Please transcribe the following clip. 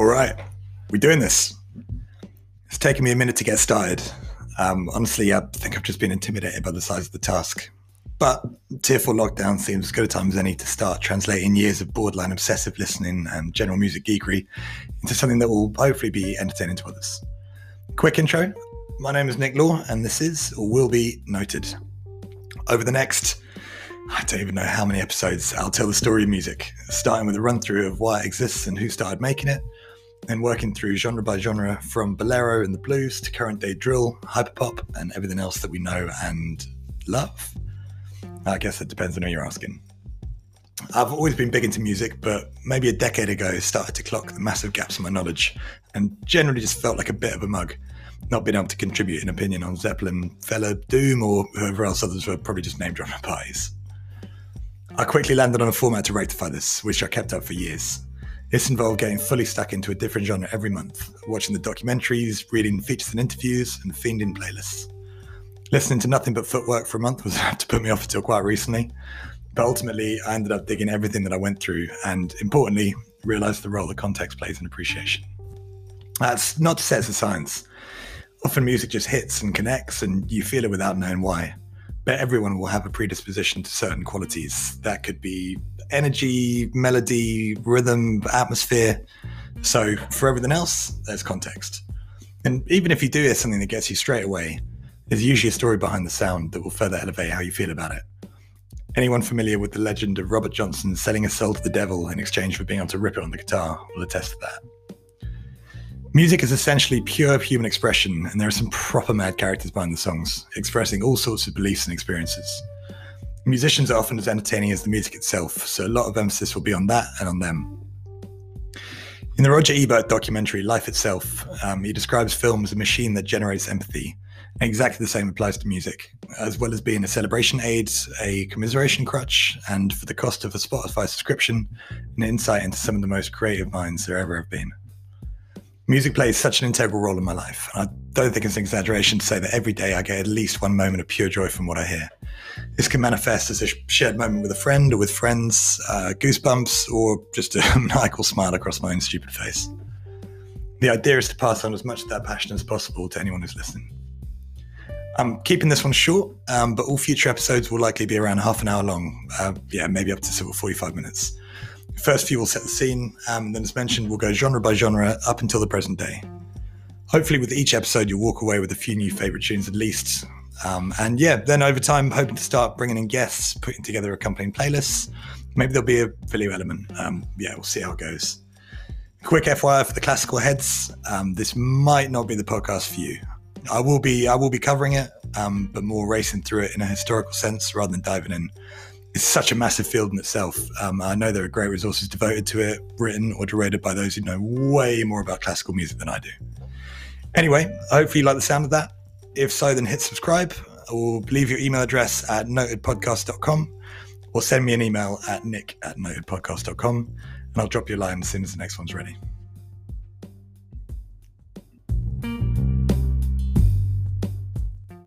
All right, we're doing this. It's taken me a minute to get started. Um, honestly, I think I've just been intimidated by the size of the task. But 4 lockdown seems as good a time as any to start translating years of borderline obsessive listening and general music geekery into something that will hopefully be entertaining to others. Quick intro my name is Nick Law, and this is or will be Noted. Over the next, I don't even know how many episodes, I'll tell the story of music, starting with a run through of why it exists and who started making it, then working through genre by genre from bolero and the blues to current day drill, hyperpop, and everything else that we know and love. I guess it depends on who you're asking. I've always been big into music, but maybe a decade ago started to clock the massive gaps in my knowledge and generally just felt like a bit of a mug, not being able to contribute an opinion on Zeppelin, Fela, Doom, or whoever else others were probably just name dropping parties. I quickly landed on a format to rectify this, which I kept up for years. This involved getting fully stuck into a different genre every month, watching the documentaries, reading features and interviews, and fiending playlists. Listening to nothing but footwork for a month was enough to put me off until quite recently. But ultimately, I ended up digging everything that I went through and, importantly, realized the role that context plays in appreciation. That's not to say it's a science. Often music just hits and connects, and you feel it without knowing why. But everyone will have a predisposition to certain qualities. That could be energy, melody, rhythm, atmosphere. So for everything else, there's context. And even if you do hear something that gets you straight away, there's usually a story behind the sound that will further elevate how you feel about it. Anyone familiar with the legend of Robert Johnson selling his soul to the devil in exchange for being able to rip it on the guitar will attest to that. Music is essentially pure human expression, and there are some proper mad characters behind the songs, expressing all sorts of beliefs and experiences. Musicians are often as entertaining as the music itself, so a lot of emphasis will be on that and on them. In the Roger Ebert documentary Life Itself, um, he describes film as a machine that generates empathy. And exactly the same applies to music, as well as being a celebration aid, a commiseration crutch, and for the cost of a Spotify subscription, an insight into some of the most creative minds there ever have been. Music plays such an integral role in my life. I don't think it's an exaggeration to say that every day I get at least one moment of pure joy from what I hear. This can manifest as a shared moment with a friend or with friends, uh, goosebumps, or just a maniacal smile across my own stupid face. The idea is to pass on as much of that passion as possible to anyone who's listening. I'm keeping this one short, um, but all future episodes will likely be around half an hour long. Uh, yeah, maybe up to sort of 45 minutes. First few will set the scene, um, and then as mentioned, we'll go genre by genre up until the present day. Hopefully, with each episode, you'll walk away with a few new favourite tunes at least. Um, and yeah, then over time, hoping to start bringing in guests, putting together accompanying playlists. Maybe there'll be a video element. Um, yeah, we'll see how it goes. Quick FYI for the classical heads, um, this might not be the podcast for you. I will be I will be covering it, um, but more racing through it in a historical sense rather than diving in it's such a massive field in itself. Um, I know there are great resources devoted to it, written or directed by those who know way more about classical music than I do. Anyway, hopefully you like the sound of that. If so, then hit subscribe or leave your email address at notedpodcast.com or send me an email at nick at notedpodcast.com and I'll drop you a line as soon as the next one's ready.